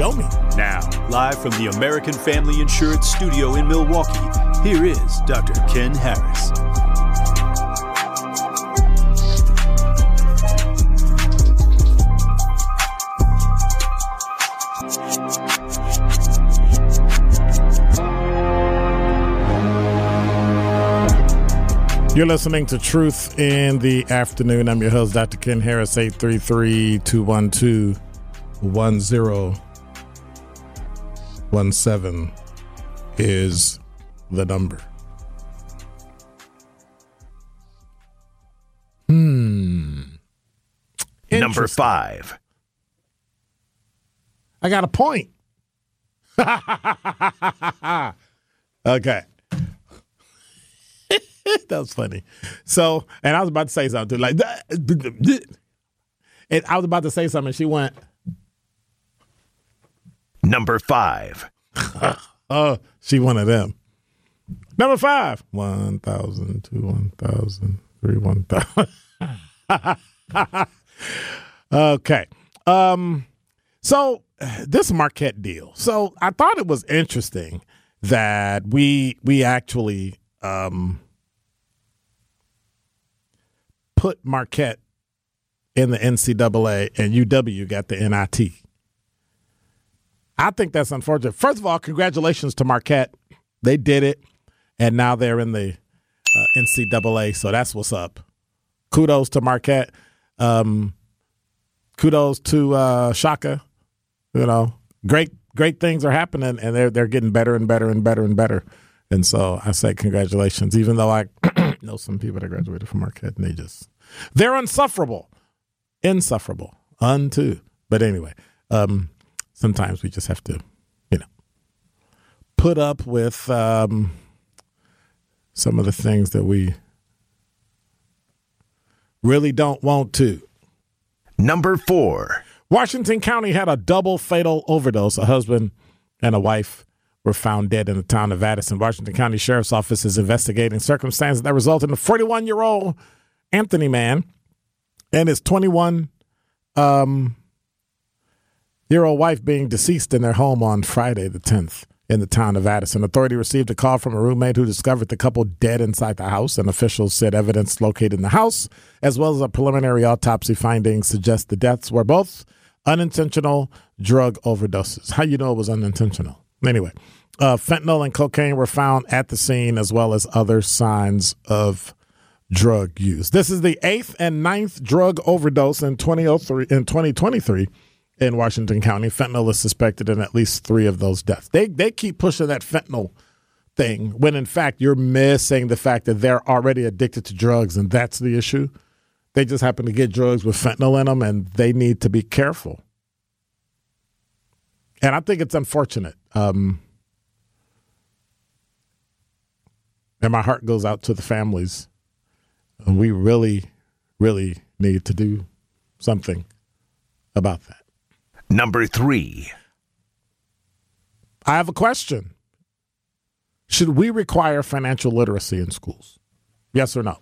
show me. Now, live from the American Family Insurance Studio in Milwaukee, here is Dr. Ken Harris. You're listening to Truth in the Afternoon. I'm your host, Dr. Ken Harris, 833 212 1017 is the number. Hmm. Number five. I got a point. okay. that was funny. So, and I was about to say something too, like, and I was about to say something. and She went, Number five. "Oh, she one of them." Number five, one thousand, two, one thousand, three, one thousand. okay. Um. So this Marquette deal. So I thought it was interesting that we we actually um put Marquette in the NCAA and UW got the NIT. I think that's unfortunate. First of all, congratulations to Marquette. They did it, and now they're in the uh, NCAA. So that's what's up. Kudos to Marquette. Um, kudos to uh, Shaka. You know, great great things are happening, and they're they're getting better and better and better and better. And so I say congratulations, even though I know some people that graduated from Marquette, and they just they're unsufferable, insufferable, unto. But anyway, um, sometimes we just have to, you know, put up with um, some of the things that we really don't want to. Number four. Washington County had a double fatal overdose. A husband and a wife were found dead in the town of Addison. Washington County Sheriff's Office is investigating circumstances that resulted in a 41 year old Anthony man and his 21 um, year old wife being deceased in their home on Friday, the 10th, in the town of Addison. Authority received a call from a roommate who discovered the couple dead inside the house, and officials said evidence located in the house, as well as a preliminary autopsy findings, suggest the deaths were both unintentional drug overdoses. How you know it was unintentional? Anyway, uh, fentanyl and cocaine were found at the scene, as well as other signs of drug use. This is the eighth and ninth drug overdose in 2003 in 2023 in Washington County. Fentanyl is suspected in at least three of those deaths. They they keep pushing that fentanyl thing when in fact you're missing the fact that they're already addicted to drugs and that's the issue. They just happen to get drugs with fentanyl in them and they need to be careful. And I think it's unfortunate. Um, and my heart goes out to the families. We really, really need to do something about that. Number three. I have a question. Should we require financial literacy in schools? Yes or no?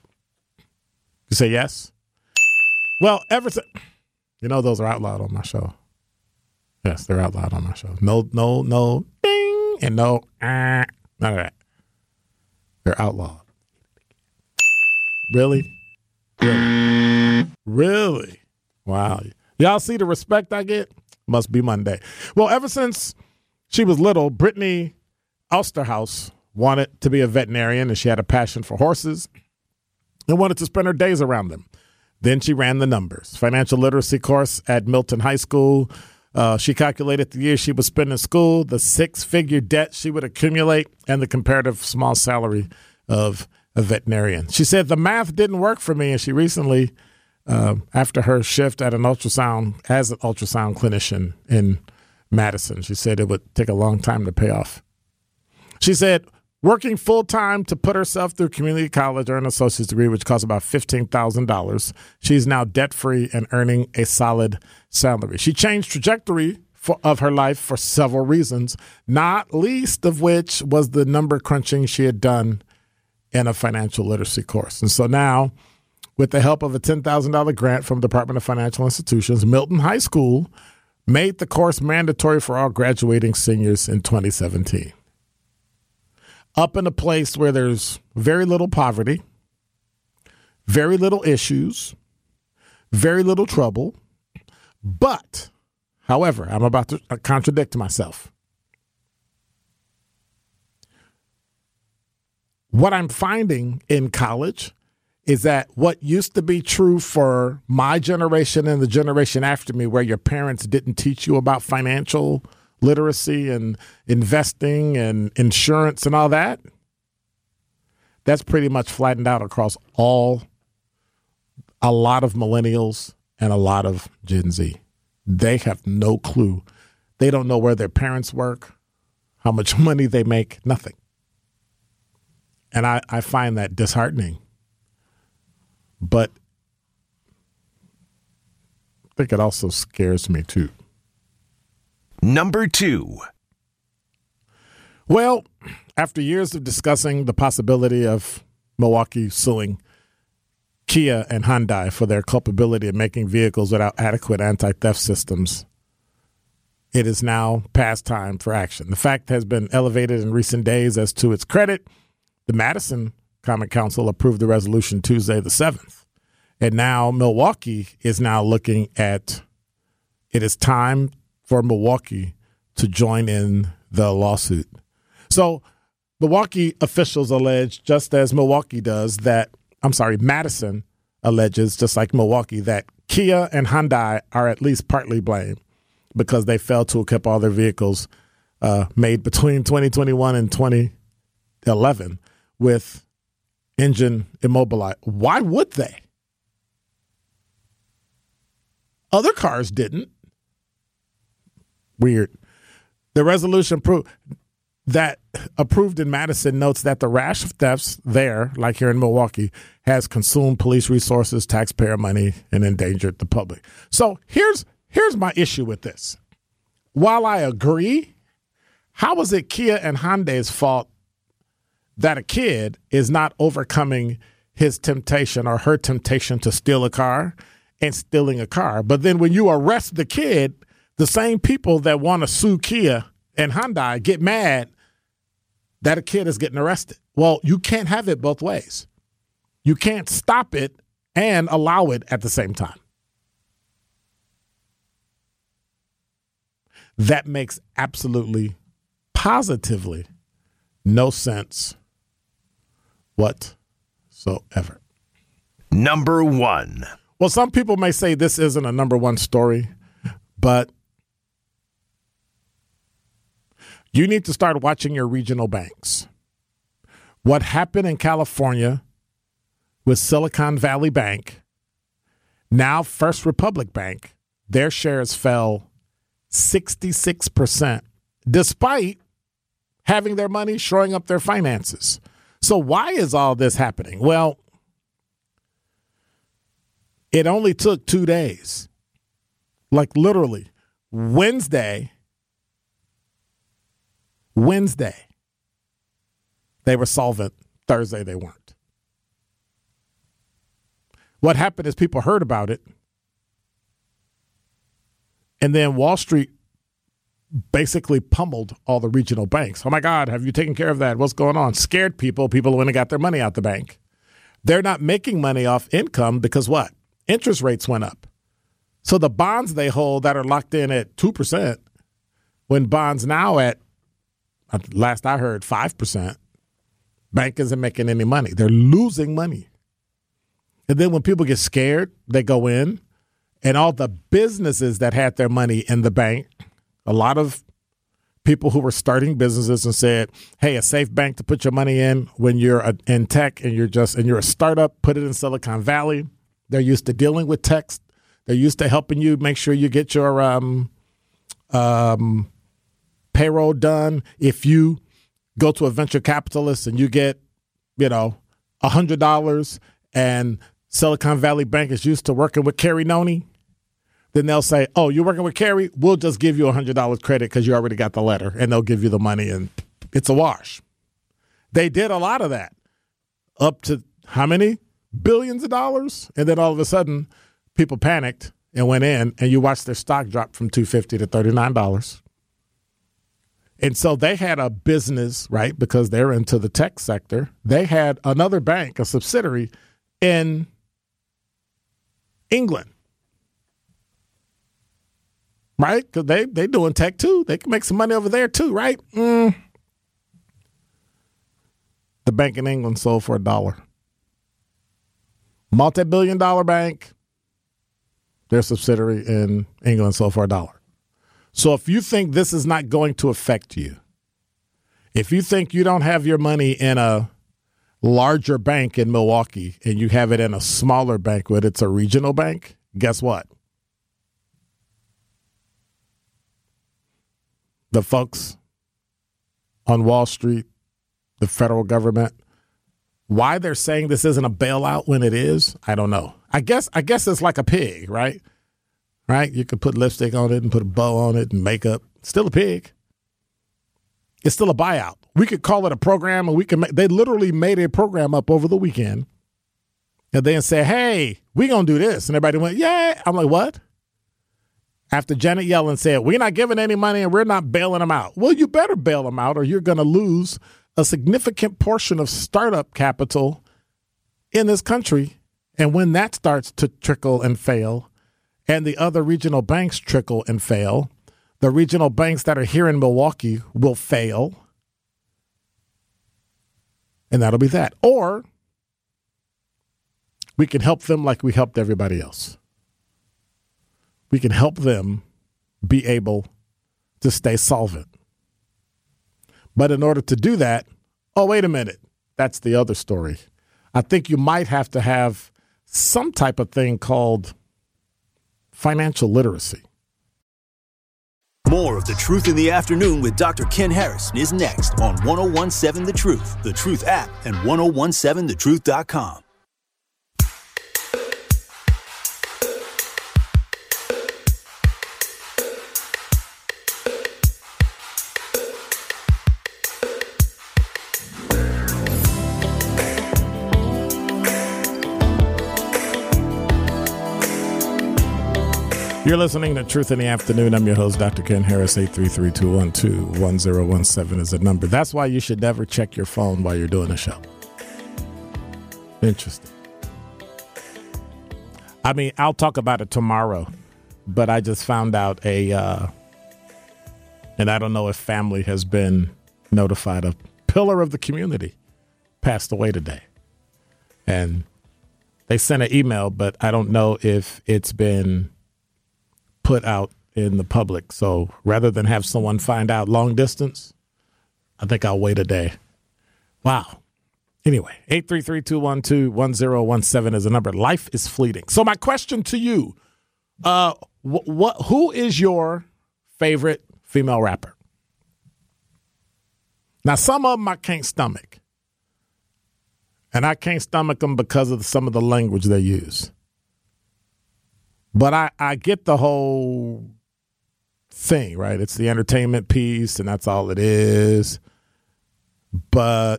You say yes? Well, ever since you know those are outlawed on my show. Yes, they're outlawed on my show. No, no, no, ding, and no, ah, none of that. They're outlawed. Really? Really? Really? Wow. Y'all see the respect I get? Must be Monday. Well, ever since she was little, Brittany Osterhaus wanted to be a veterinarian and she had a passion for horses and wanted to spend her days around them. Then she ran the numbers. Financial literacy course at Milton High School. Uh, she calculated the years she would spend in school, the six figure debt she would accumulate, and the comparative small salary of a veterinarian. She said the math didn't work for me, and she recently, uh, after her shift at an ultrasound, as an ultrasound clinician in Madison, she said it would take a long time to pay off. She said, working full time to put herself through community college or an associate's degree, which costs about $15,000. She's now debt free and earning a solid salary. She changed trajectory of her life for several reasons, not least of which was the number crunching she had done in a financial literacy course. And so now, with the help of a $10,000 grant from Department of Financial Institutions, Milton High School made the course mandatory for all graduating seniors in 2017 up in a place where there's very little poverty, very little issues, very little trouble. But, however, I'm about to uh, contradict myself. What I'm finding in college is that what used to be true for my generation and the generation after me, where your parents didn't teach you about financial literacy and investing and insurance and all that, that's pretty much flattened out across all a lot of millennials and a lot of Gen Z. They have no clue. They don't know where their parents work, how much money they make, nothing. And I, I find that disheartening. But I think it also scares me too. Number two. Well, after years of discussing the possibility of Milwaukee suing Kia and Hyundai for their culpability in making vehicles without adequate anti theft systems, it is now past time for action. The fact has been elevated in recent days as to its credit. The Madison Common Council approved the resolution Tuesday, the 7th. And now Milwaukee is now looking at it is time for Milwaukee to join in the lawsuit. So, Milwaukee officials allege, just as Milwaukee does, that I'm sorry, Madison alleges, just like Milwaukee, that Kia and Hyundai are at least partly blamed because they failed to equip all their vehicles uh, made between 2021 and 2011 with engine immobilized. Why would they? Other cars didn't. Weird. The resolution pro- that approved in Madison notes that the rash of thefts there, like here in Milwaukee, has consumed police resources, taxpayer money, and endangered the public. So here's here's my issue with this. While I agree, how was it Kia and Hyundai's fault that a kid is not overcoming his temptation or her temptation to steal a car and stealing a car? But then when you arrest the kid, the same people that want to sue Kia and Hyundai get mad that a kid is getting arrested. Well, you can't have it both ways. You can't stop it and allow it at the same time. That makes absolutely, positively no sense whatsoever. Number one. Well, some people may say this isn't a number one story, but you need to start watching your regional banks. What happened in California with Silicon Valley Bank, now First Republic Bank, their shares fell 66%, despite having their money shoring up their finances. So, why is all this happening? Well, it only took two days. Like literally, Wednesday, Wednesday, they were solvent. Thursday, they weren't. What happened is people heard about it, and then Wall Street basically pummeled all the regional banks. Oh my God, have you taken care of that? What's going on? Scared people, people went and got their money out the bank. They're not making money off income because what? Interest rates went up. So the bonds they hold that are locked in at 2%, when bonds now at, last I heard, 5%, bank isn't making any money. They're losing money. And then when people get scared, they go in, and all the businesses that had their money in the bank, a lot of people who were starting businesses and said, "Hey, a safe bank to put your money in when you're a, in tech and you're just and you're a startup, put it in Silicon Valley." They're used to dealing with tech. They're used to helping you make sure you get your um, um, payroll done. If you go to a venture capitalist and you get, you know, hundred dollars and Silicon Valley Bank is used to working with Carrie Noni, then they'll say, "Oh, you're working with Carrie? We'll just give you a hundred dollars credit because you already got the letter, and they'll give you the money, and it's a wash." They did a lot of that, up to how many billions of dollars, and then all of a sudden, people panicked and went in, and you watched their stock drop from two fifty to thirty nine dollars. And so they had a business, right? Because they're into the tech sector. They had another bank, a subsidiary in England. Right? Because they they doing tech too. They can make some money over there too, right? Mm. The bank in England sold for a dollar. Multi-billion dollar bank. Their subsidiary in England sold for a dollar. So if you think this is not going to affect you, if you think you don't have your money in a larger bank in Milwaukee and you have it in a smaller bank, but it's a regional bank, guess what? The folks on Wall Street, the federal government, why they're saying this isn't a bailout when it is, I don't know. I guess I guess it's like a pig, right? right? You could put lipstick on it and put a bow on it and makeup. Still a pig. It's still a buyout. We could call it a program, and we can. Make, they literally made a program up over the weekend, and then say, "Hey, we're gonna do this," and everybody went, "Yeah." I'm like, "What?" After Janet Yellen said, "We're not giving any money, and we're not bailing them out." Well, you better bail them out, or you're gonna lose a significant portion of startup capital in this country. And when that starts to trickle and fail, and the other regional banks trickle and fail, the regional banks that are here in Milwaukee will fail. And that'll be that. Or we can help them like we helped everybody else. We can help them be able to stay solvent. But in order to do that, oh, wait a minute. That's the other story. I think you might have to have some type of thing called financial literacy. More of The Truth in the Afternoon with Dr. Ken Harris is next on 1017 The Truth, The Truth app, and 1017thetruth.com. You're listening to Truth in the Afternoon. I'm your host, Dr. Ken Harris. 833-212-1017 is the number. That's why you should never check your phone while you're doing a show. Interesting. I mean, I'll talk about it tomorrow, but I just found out a, uh, and I don't know if family has been notified, a pillar of the community passed away today. And they sent an email, but I don't know if it's been put out in the public. So rather than have someone find out long distance, I think I'll wait a day. Wow. Anyway, 833-212-1017 is the number. Life is fleeting. So my question to you, uh wh- what who is your favorite female rapper? Now some of them I can't stomach. And I can't stomach them because of some of the language they use. But I, I get the whole thing, right? It's the entertainment piece, and that's all it is. But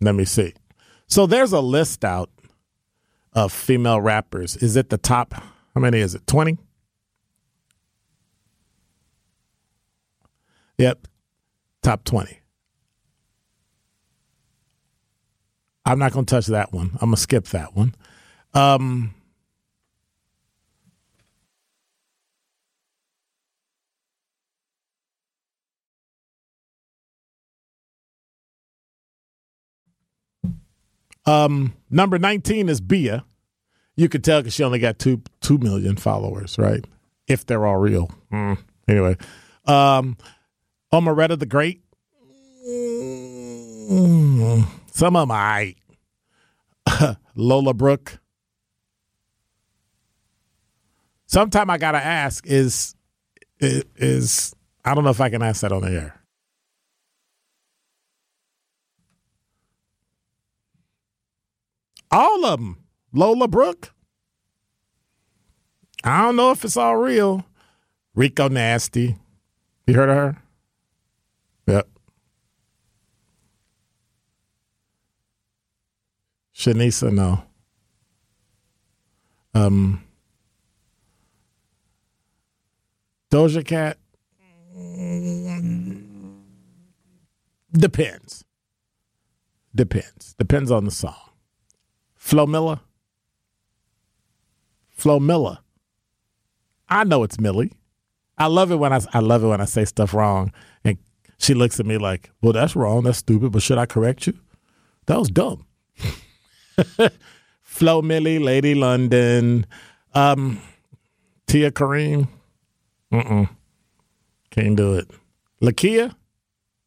let me see. So there's a list out of female rappers. Is it the top? How many is it? 20? Yep. Top 20. I'm not going to touch that one. I'm going to skip that one. Um, um, number 19 is Bia. You could tell because she only got two two million followers, right? If they're all real. Mm. Anyway, um, Omeretta the Great. Mm. Some of my. Lola Brooke. Sometime I gotta ask is is I don't know if I can ask that on the air. All of them. Lola Brooke. I don't know if it's all real. Rico Nasty. You heard of her? Yep. Shanisa, no. Um, Doja Cat depends. Depends. Depends on the song. Flo Miller. Flo Miller. I know it's Millie. I love it when I I love it when I say stuff wrong and she looks at me like, "Well, that's wrong. That's stupid. But should I correct you? That was dumb." Flo Millie, Lady London, um, Tia Kareem. Mm-mm. Can't do it. Lakia?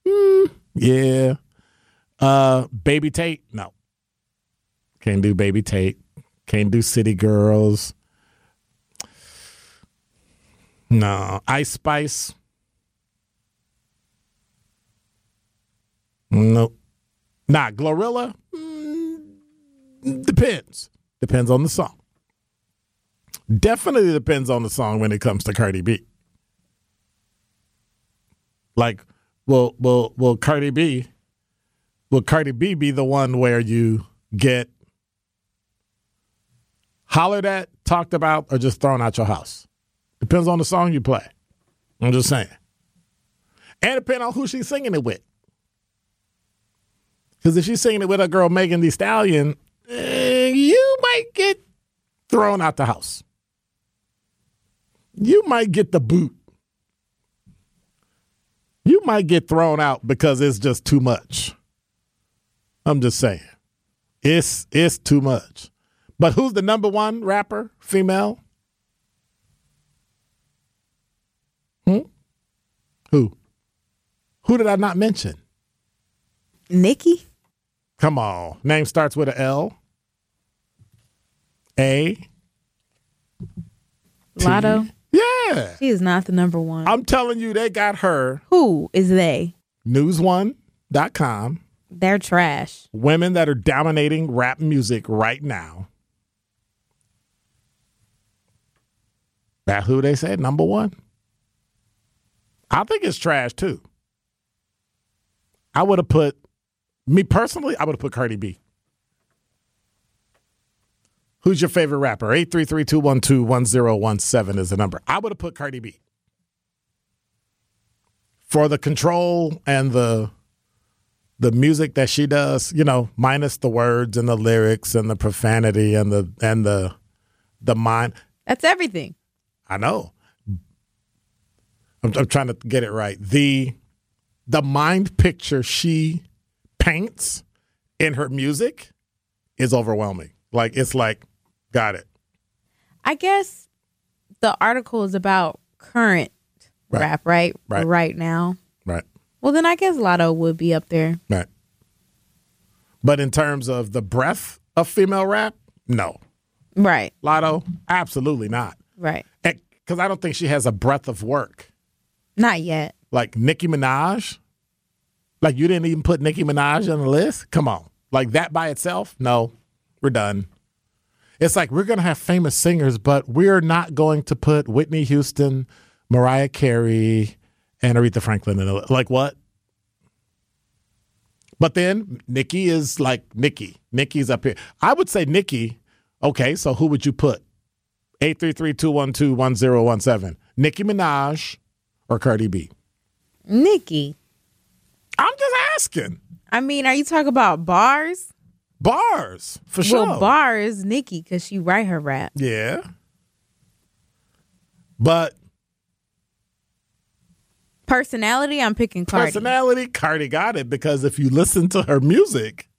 Mm, yeah. Uh, Baby Tate? No. Can't do Baby Tate. Can't do City Girls. No. Ice Spice? Nope. Nah, Glorilla? Mm, depends. Depends on the song. Definitely depends on the song when it comes to Cardi B. Like, will will will Cardi B will Cardi B be the one where you get hollered at, talked about, or just thrown out your house? Depends on the song you play. I'm just saying. And depend on who she's singing it with. Because if she's singing it with a girl Megan Thee Stallion, eh, you might get thrown out the house. You might get the boot. You might get thrown out because it's just too much. I'm just saying. It's it's too much. But who's the number one rapper, female? Hmm? Who? Who did I not mention? Nicki? Come on. Name starts with a L. A. Latto? Yeah. She is not the number one. I'm telling you, they got her. Who is they? News1.com. They're trash. Women that are dominating rap music right now. That who they said number one? I think it's trash too. I would have put me personally, I would have put Cardi B. Who's your favorite rapper? 833-212-1017 is the number. I would have put Cardi B. For the control and the the music that she does, you know, minus the words and the lyrics and the profanity and the and the the mind. That's everything. I know. I'm, I'm trying to get it right. The the mind picture she paints in her music is overwhelming. Like it's like, got it. I guess the article is about current Right. rap, right? Right. now. Right. Well, then I guess Latto would be up there. Right. But in terms of the breadth of female rap, no. Right. Latto, absolutely not. Right. Because I don't think she has a breadth of work. Not yet. Like Nicki Minaj. Like you didn't even put Nicki Minaj on the list? Come on. Like that by itself? No. We're done. It's like we're going to have famous singers, but we're not going to put Whitney Houston, Mariah Carey, and Aretha Franklin in it. Like what? But then Nicki is like Nicki. Nicki's up here. I would say Nicki Okay, so who would you put? 833-212-1017. Nicki Minaj or Cardi B? Nicki. I'm just asking. I mean, are you talking about bars? Bars, for sure. Well, bars, Nicki, because she write her rap. Yeah. But Personality, I'm picking Cardi. personality, Cardi got it because if you listen to her music,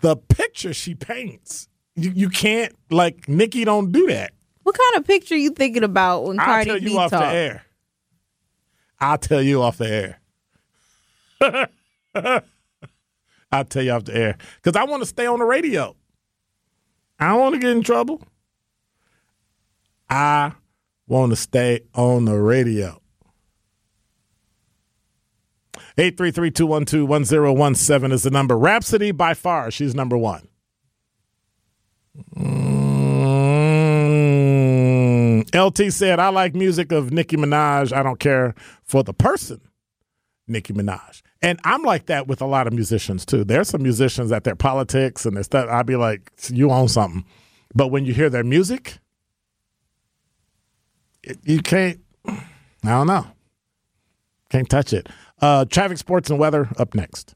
the picture she paints, you, you can't like Nicki don't do that. What kind of picture you thinking about when I'll Cardi tell you B off talk? the air. I'll tell you off the air. I'll tell you off the air because I want to stay on the radio. I don't want to get in trouble. I want to stay on the radio. 833-212-1017 is the number. Rapsody by far, she's number one. Mm, LT said, I like music of Nicki Minaj. I don't care for the person, Nicki Minaj. And I'm like that with a lot of musicians too. There's some musicians that their politics and their stuff, I'd be like, you own something. But when you hear their music, it, you can't, I don't know. Can't touch it. Uh, traffic, sports, and weather up next.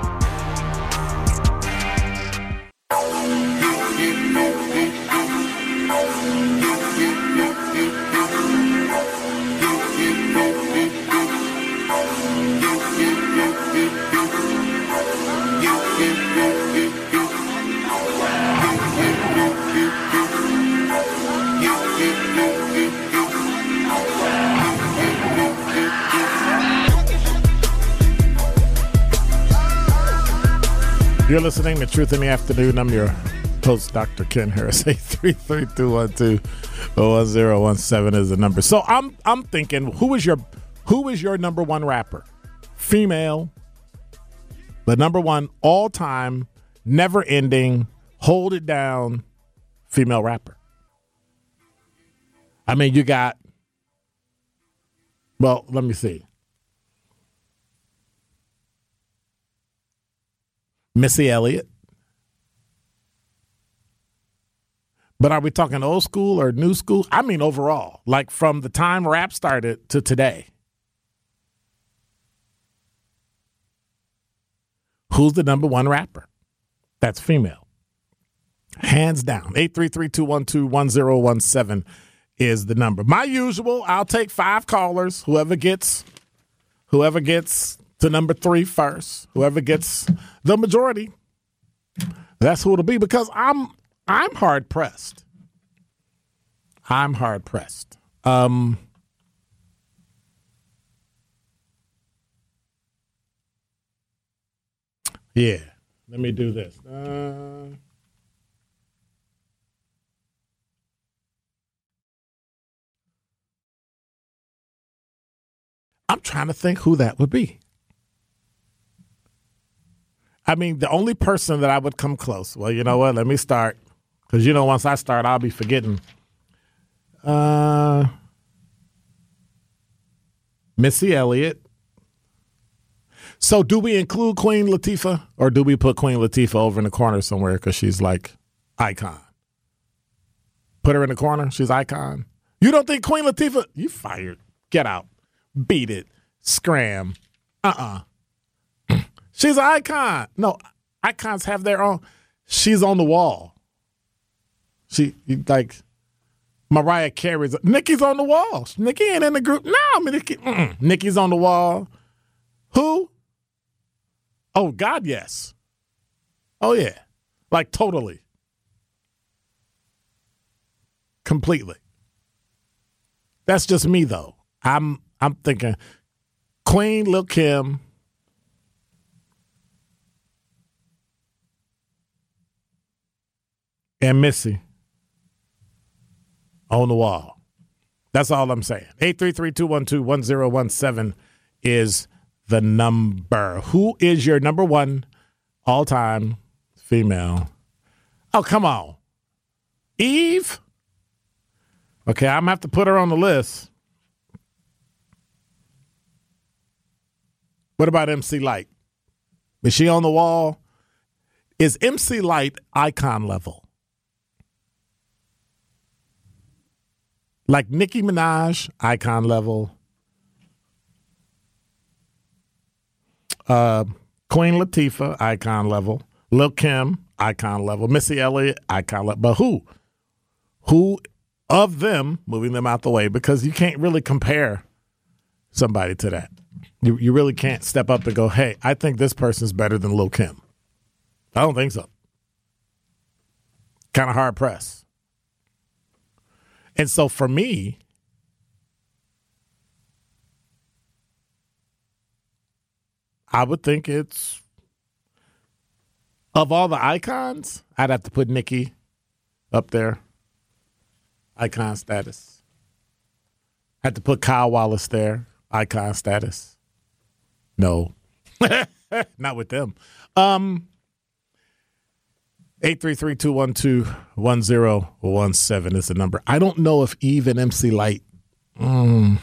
You're listening to Truth in the Afternoon. I'm your host, Dr. Ken Harris. 833-212-1017 is the number. So I'm I'm thinking, who is your who is your number one rapper? Female, the number one all time, never ending, hold it down, female rapper. I mean, you got well, let me see. Missy Elliott. But are we talking old school or new school? I mean, overall, like from the time rap started to today. Who's the number one rapper? That's female. Hands down. 833-212-1017 is the number. My usual, I'll take five callers. Whoever gets whoever gets to number three first, whoever gets the majority, that's who it'll be because I'm I'm hard pressed. I'm hard pressed. Um Yeah. Let me do this. Uh, I'm trying to think who that would be. I mean, the only person that I would come close. Well, you know what? Let me start because you know once I start, I'll be forgetting. Uh, Missy Elliott. So, do we include Queen Latifah, or do we put Queen Latifah over in the corner somewhere because she's like icon? Put her in the corner. She's icon. You don't think Queen Latifah? You fired. Get out. Beat it. Scram. Uh uh She's an icon. No, icons have their own. She's on the wall. She like Mariah Carey's. Nicki's on the wall. Nicki ain't in the group. No, Nicki. Mm-mm. Nicki's on the wall. Who? Oh God, yes. Oh yeah, like totally, completely. That's just me though. I'm I'm thinking Queen, Lil Kim. and Missy on the wall. That's all I'm saying. 833-212-1017 is the number. Who is your number one all-time female? Oh, come on. Eve? Okay, I'm going to have to put her on the list. What about MC Lyte? Is she on the wall? Is MC Lyte icon level? Like Nicki Minaj, icon level. Uh, Queen Latifah, icon level. Lil Kim, icon level. Missy Elliott, icon level. But who? Who of them, moving them out the way, because you can't really compare somebody to that. You, you really can't step up and go, hey, I think this person's better than Lil Kim. I don't think so. Kind of hard press. And so for me, I would think it's of all the icons, I'd have to put Nicki up there. Icon status. Had to put Kyle Wallace there. Icon status. No. Not with them. Um 833-212-1017 is the number. I don't know if Eve and MC Lyte mm,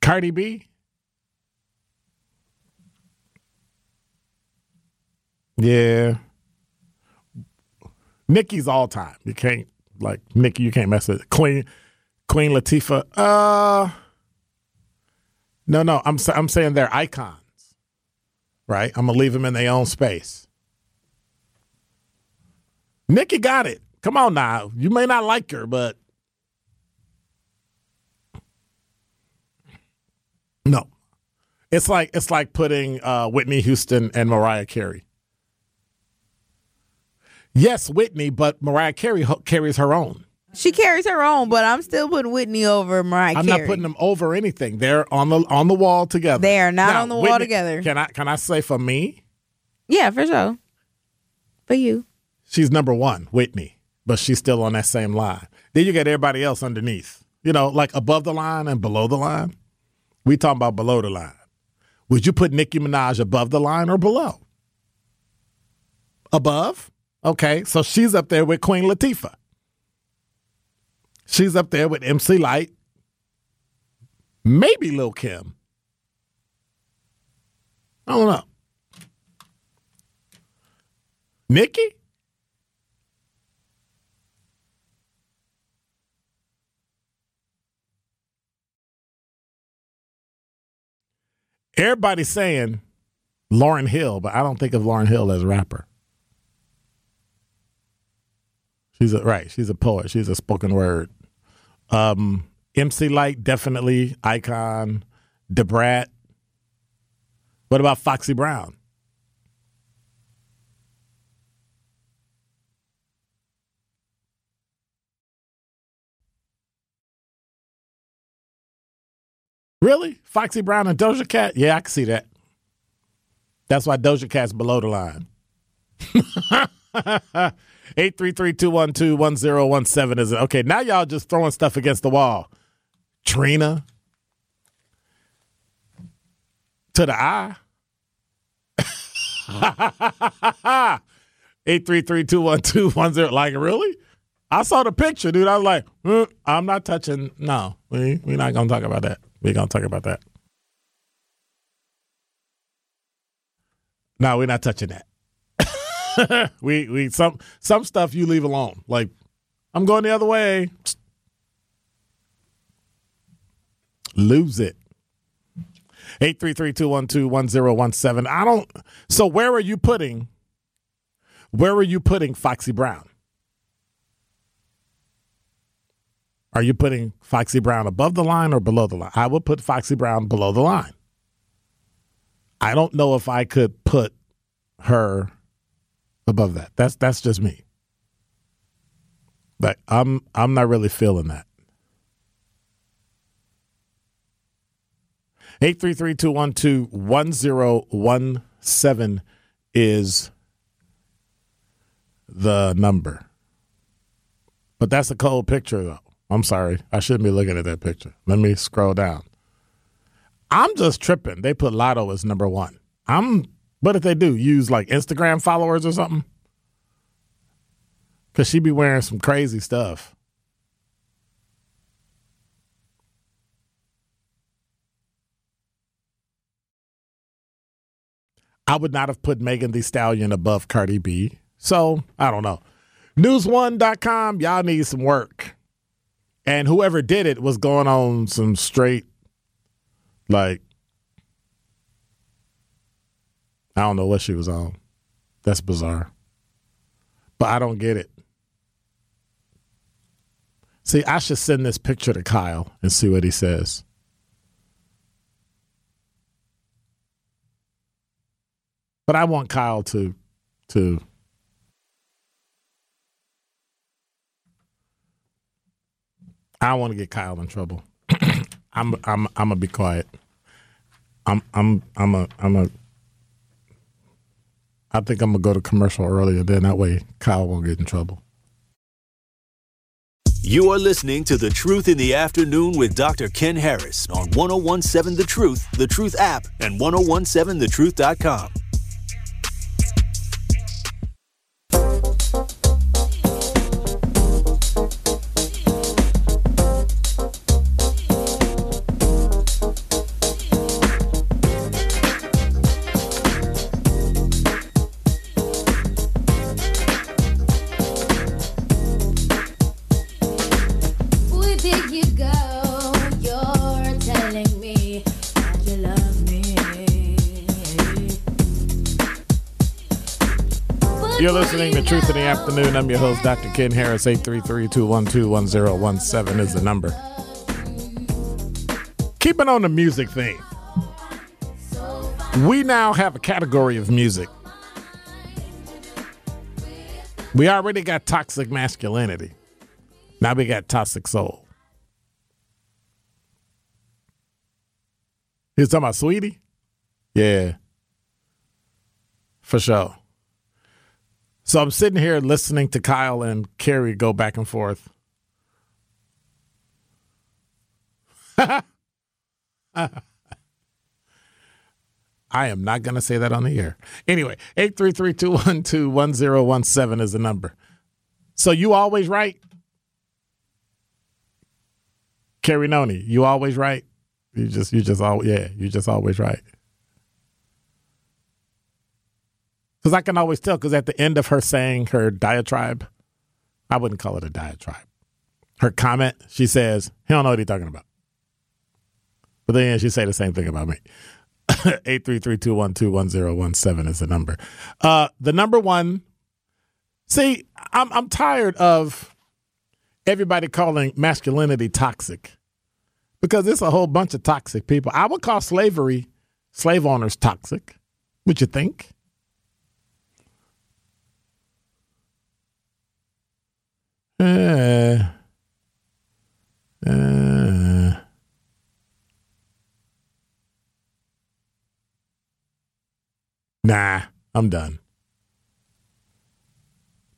Cardi B? Yeah. Nicki's all time. You can't like Nicki, you can't mess with it. Queen Queen Latifah. Uh No, no, I'm I'm saying they're icons. Right? I'm to leave them in their own space. Nicki got it. Come on now. You may not like her, but No. It's like it's like putting uh, Whitney Houston and Mariah Carey. Yes, Whitney, but Mariah Carey ho- carries her own. She carries her own, but I'm still putting Whitney over Mariah I'm Carey. not putting them over anything. They're on the on the wall together. They are not Now, on the wall Whitney- together. Can I can I say for me, Yeah, for sure. For you. she's number one, Whitney, but she's still on that same line. Then you got everybody else underneath. You know, like above the line and below the line. We talking about below the line. Would you put Nicki Minaj above the line or below? Above? Okay, so she's up there with Queen Latifah. She's up there with MC Lyte. Maybe Lil Kim. I don't know. Nicki? Everybody's saying Lauryn Hill, but I don't think of Lauryn Hill as a rapper. She's a right. She's a poet. She's a spoken word. Um, MC Lyte definitely icon. Da Brat. What about Foxy Brown? Really? Foxy Brown and Doja Cat? Yeah, I can see that. That's why Doja Cat's below the line. 833-212-1017 is it. Okay, now y'all just throwing stuff against the wall. Trina. To the eye. 833-212-10. Like, really? I saw the picture, dude. I was like, "Hmm, I'm not touching. No, we, we're not going to talk about that. We're going to talk about that. No, we're not touching that. we we some some stuff you leave alone. Like I'm going the other way. Lose it. 833-212-1017. I don't so where are you putting where are you putting Foxy Brown? Are you putting Foxy Brown above the line or below the line? I would put Foxy Brown below the line. I don't know if I could put her above that. That's that's just me. But I'm I'm not really feeling that. 833-212-1017 is the number. But that's a cold picture though. I'm sorry. I shouldn't be looking at that picture. Let me scroll down. I'm just tripping. They put Latto as number one. I'm. But if they do, use like Instagram followers or something. Cause she be wearing some crazy stuff. I would not have put Megan Thee Stallion above Cardi B. So I don't know. News1.com, y'all need some work. And whoever did it was going on some straight like I don't know what she was on. That's bizarre. But I don't get it. See, I should send this picture to Kyle and see what he says. But I want Kyle to to I don't want to get Kyle in trouble. I'm I'm I'm gonna be quiet. I'm I'm I'm a I'm a I think I'm gonna go to commercial earlier. Then that way Kyle won't get in trouble. You are listening to The Truth in the Afternoon with Dr. Ken Harris on 1017 The Truth, The Truth app, and 1017thetruth.com. the Afternoon. I'm your host, Dr. Ken Harris. 833-212-1017 is the number. Keeping on the music theme. We now have a category of music. We already got toxic masculinity. Now we got toxic soul. You talking about Sweetie? Yeah. For sure. So I'm sitting here listening to Kyle and Carrie go back and forth. I am not going to say that on the air. Anyway, 833-212-1017 is the number. So you always right? Carrie Noni, you always right? You just you just all yeah, you just always right. Because I can always tell, because at the end of her saying her diatribe, I wouldn't call it a diatribe. Her comment, she says, he don't know what he's talking about. But then she say the same thing about me. 833-212-1017 is the number. Uh, the number one, see, I'm, I'm tired of everybody calling masculinity toxic because there's a whole bunch of toxic people. I would call slavery, slave owners toxic. Would you think? Uh, uh, nah, I'm done.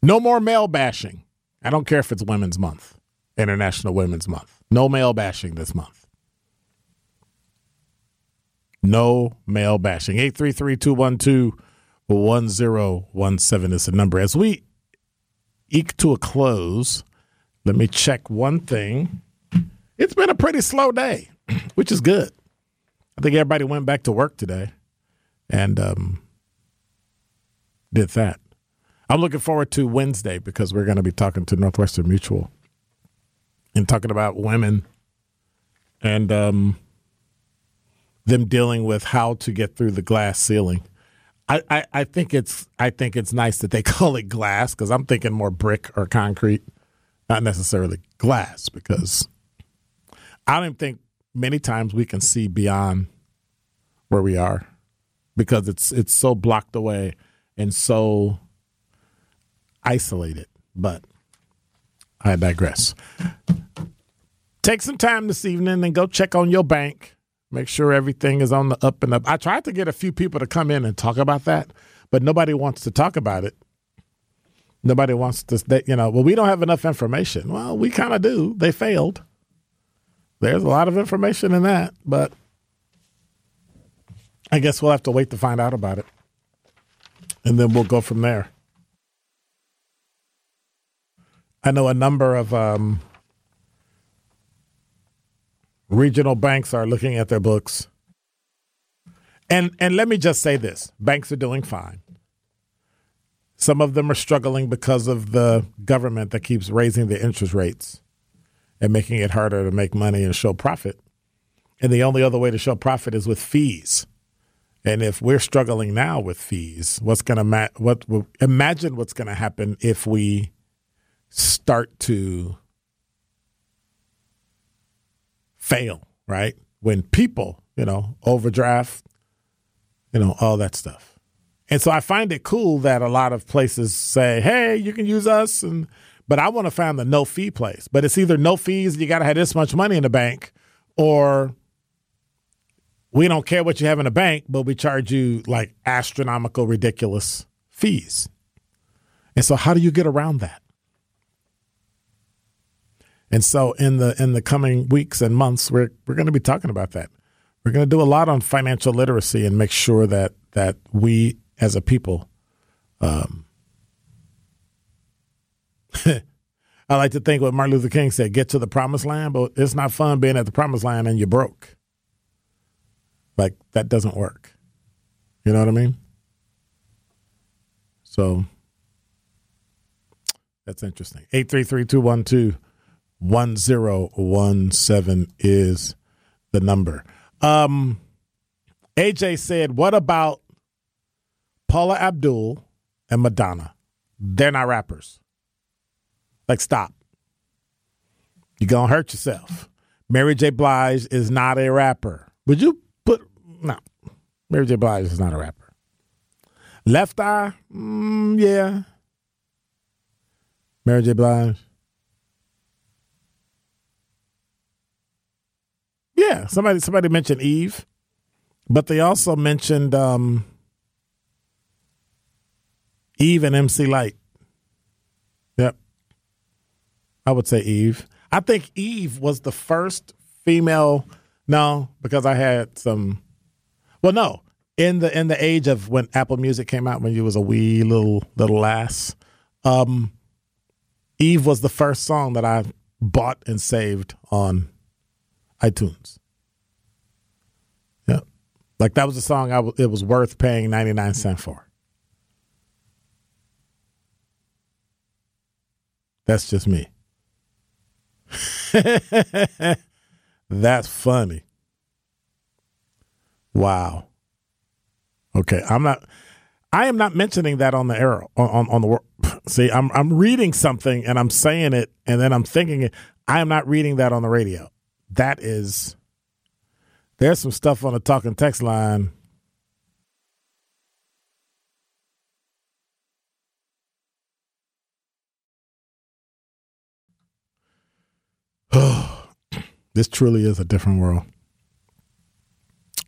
No more male bashing. I don't care if it's Women's Month, International Women's Month. No male bashing this month. No male bashing. 833 212 1017 is the number. As we eke to a close, let me check one thing. It's been a pretty slow day, which is good. I think everybody went back to work today and um, did that. I'm looking forward to Wednesday because we're going to be talking to Northwestern Mutual and talking about women and um, them dealing with how to get through the glass ceiling. I, I, think it's I think it's nice that they call it glass because I'm thinking more brick or concrete, not necessarily glass because I don't think many times we can see beyond where we are because it's it's so blocked away and so isolated. But I digress. Take some time this evening and go check on your bank. Make sure everything is on the up and up. I tried to get a few people to come in and talk about that, but nobody wants to talk about it. Nobody wants to, they, you know, well, we don't have enough information. Well, we kind of do. They failed. There's a lot of information in that, but I guess we'll have to wait to find out about it. And then we'll go from there. I know a number of um, regional banks are looking at their books And and let me just say this: banks are doing fine. Some of them are struggling because of the government that keeps raising the interest rates and making it harder to make money and show profit. And the only other way to show profit is with fees. And if we're struggling now with fees, what's going to ma- what imagine what's going to happen if we start to fail, right? When people, you know, overdraft, you know, all that stuff. And so I find it cool that a lot of places say, "Hey, you can use us," and but I want to find the no fee place. But it's either no fees, you got to have this much money in the bank, or we don't care what you have in the bank, but we charge you like astronomical, ridiculous fees. And so, how do you get around that? And so, in the in the coming weeks and months, we're we're going to be talking about that. We're going to do a lot on financial literacy and make sure that that we as a people. Um, I like to think what Martin Luther King said: "Get to the promised land," but it's not fun being at the promised land and you're broke. Like that doesn't work. You know what I mean? So that's interesting. 833-212-1017 is the number. Um AJ said, "What about Paula Abdul and Madonna? They're not rappers." Like stop. You're going to hurt yourself. Mary J. Blige is not a rapper. Would you put, no. Mary J. Blige is not a rapper. Left Eye, mm, yeah. Mary J. Blige. Yeah, somebody somebody mentioned Eve, but they also mentioned um, Eve and MC Lyte. Yep, I would say Eve. I think Eve was the first female. No, because I had some well, no. In the in the age of when Apple Music came out, when you was a wee little little lass, um, Eve was the first song that I bought and saved on iTunes. Yeah, like that was a song I w- it was worth paying ninety nine cent for. That's just me. That's funny. Wow. Okay, I'm not. I am not mentioning that on the arrow on, on, on the. See, I'm I'm reading something and I'm saying it and then I'm thinking it. I am not reading that on the radio. That is. There's some stuff on the talking text line. this truly is a different world.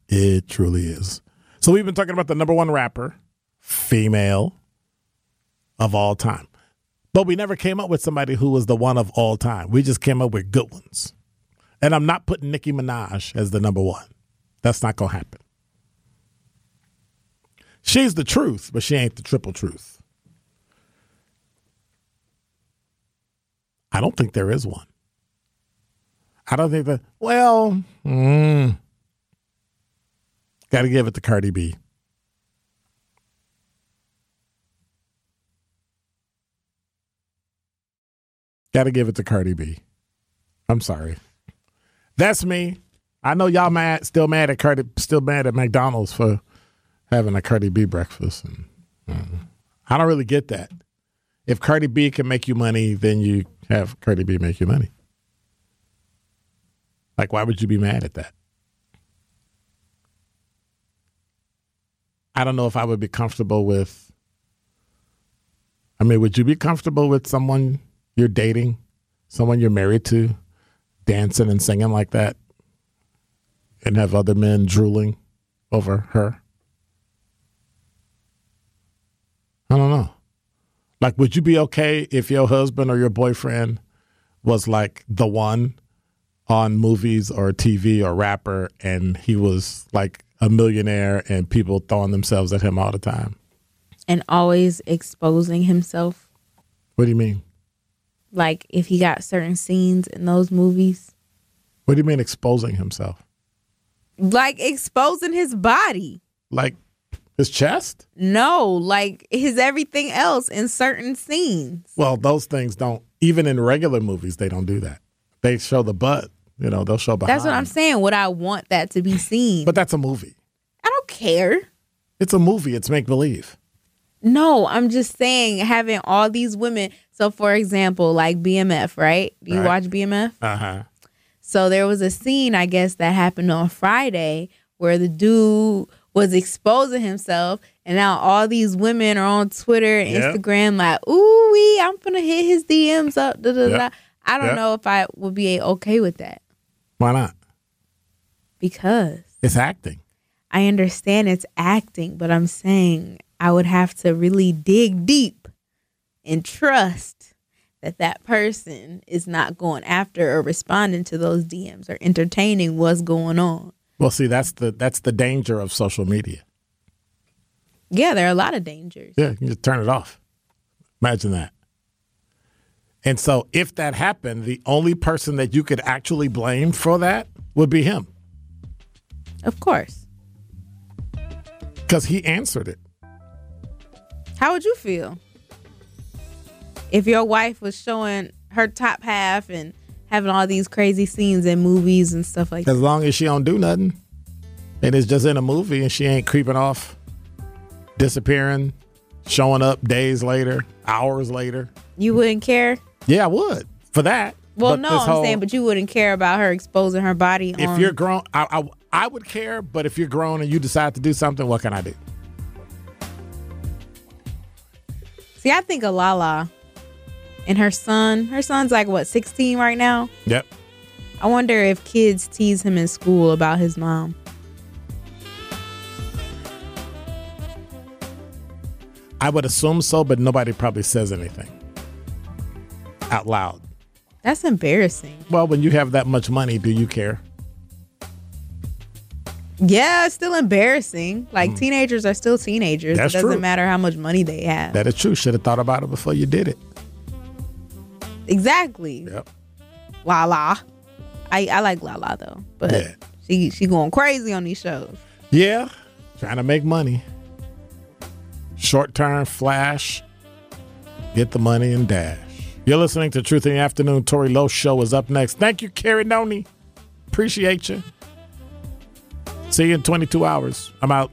It truly is. So we've been talking about the number one rapper, female of all time. But we never came up with somebody who was the one of all time. We just came up with good ones. And I'm not putting Nicki Minaj as the number one. That's not going to happen. She's the truth, but she ain't the triple truth. I don't think there is one. I don't think that, well, mm, Got to give it to Cardi B. Got to give it to Cardi B. I'm sorry. That's me. I know y'all mad, still mad at Cardi, still mad at McDonald's for having a Cardi B breakfast, and uh, I don't really get that. If Cardi B can make you money, then you have Cardi B make you money. Like, why would you be mad at that? I don't know if I would be comfortable with. I mean, would you be comfortable with someone you're dating, someone you're married to, dancing and singing like that, and have other men drooling over her? I don't know. Like, would you be okay if your husband or your boyfriend was like the one on movies or TV or rapper and he was like a millionaire and people throwing themselves at him all the time. And always exposing himself. What do you mean? Like if he got certain scenes in those movies. What do you mean exposing himself? Like exposing his body. Like his chest? No, like his everything else in certain scenes. Well, those things don't. Even in regular movies, they don't do that. They show the butt. You know, they'll show behind. That's what I'm saying. Would I want that to be seen? But that's a movie. I don't care. It's a movie. It's make believe. No, I'm just saying having all these women. So, for example, like BMF, right? Do you Right. watch BMF? Uh huh. So there was a scene, I guess, that happened on Friday where the dude was exposing himself, and now all these women are on Twitter and Yep. Instagram like, "Ooh, wee, I'm gonna hit his DMs up." Da, da, Yep. da. I don't Yep. know if I would be okay with that Why not? because It's acting. I understand it's acting, but I'm saying I would have to really dig deep and trust that that person is not going after or responding to those DMs or entertaining what's going on. Well, see, that's the that's the danger of social media. Yeah, there are a lot of dangers. Yeah, you can just turn it off. Imagine that. And so, if that happened, the only person that you could actually blame for that would be him Of course. because he answered it. How would you feel if your wife was showing her top half and having all these crazy scenes in movies and stuff like that? As long as she don't do nothing, and it's just in a movie, and she ain't creeping off, disappearing, showing up days later, hours later. You wouldn't care? Yeah, I would for that. Well, But no, I'm whole- saying, but you wouldn't care about her exposing her body. if on, you're grown, I, I I would care. But if you're grown and you decide to do something, what can I do? see, I think of Lala and her son. Her son's like what, 16 right now. Yep. I wonder if kids tease him in school about his mom. I would assume so, but nobody probably says anything out loud. That's embarrassing. Well, when you have that much money, do you care? Yeah, it's still embarrassing. Like teenagers are still teenagers. Mm. That's it doesn't true. matter how much money they have. That is true. Should have thought about it before you did it. Exactly. Yep. Lala. I, I like Lala though. But Yeah. she she going crazy on these shows. Yeah. Trying to make money. Short term flash. Get the money and dash. You're listening to Truth in the Afternoon. Tori Lowe show is up next. Thank you, Carrie Noni. Appreciate you. See you in 22 hours. I'm out.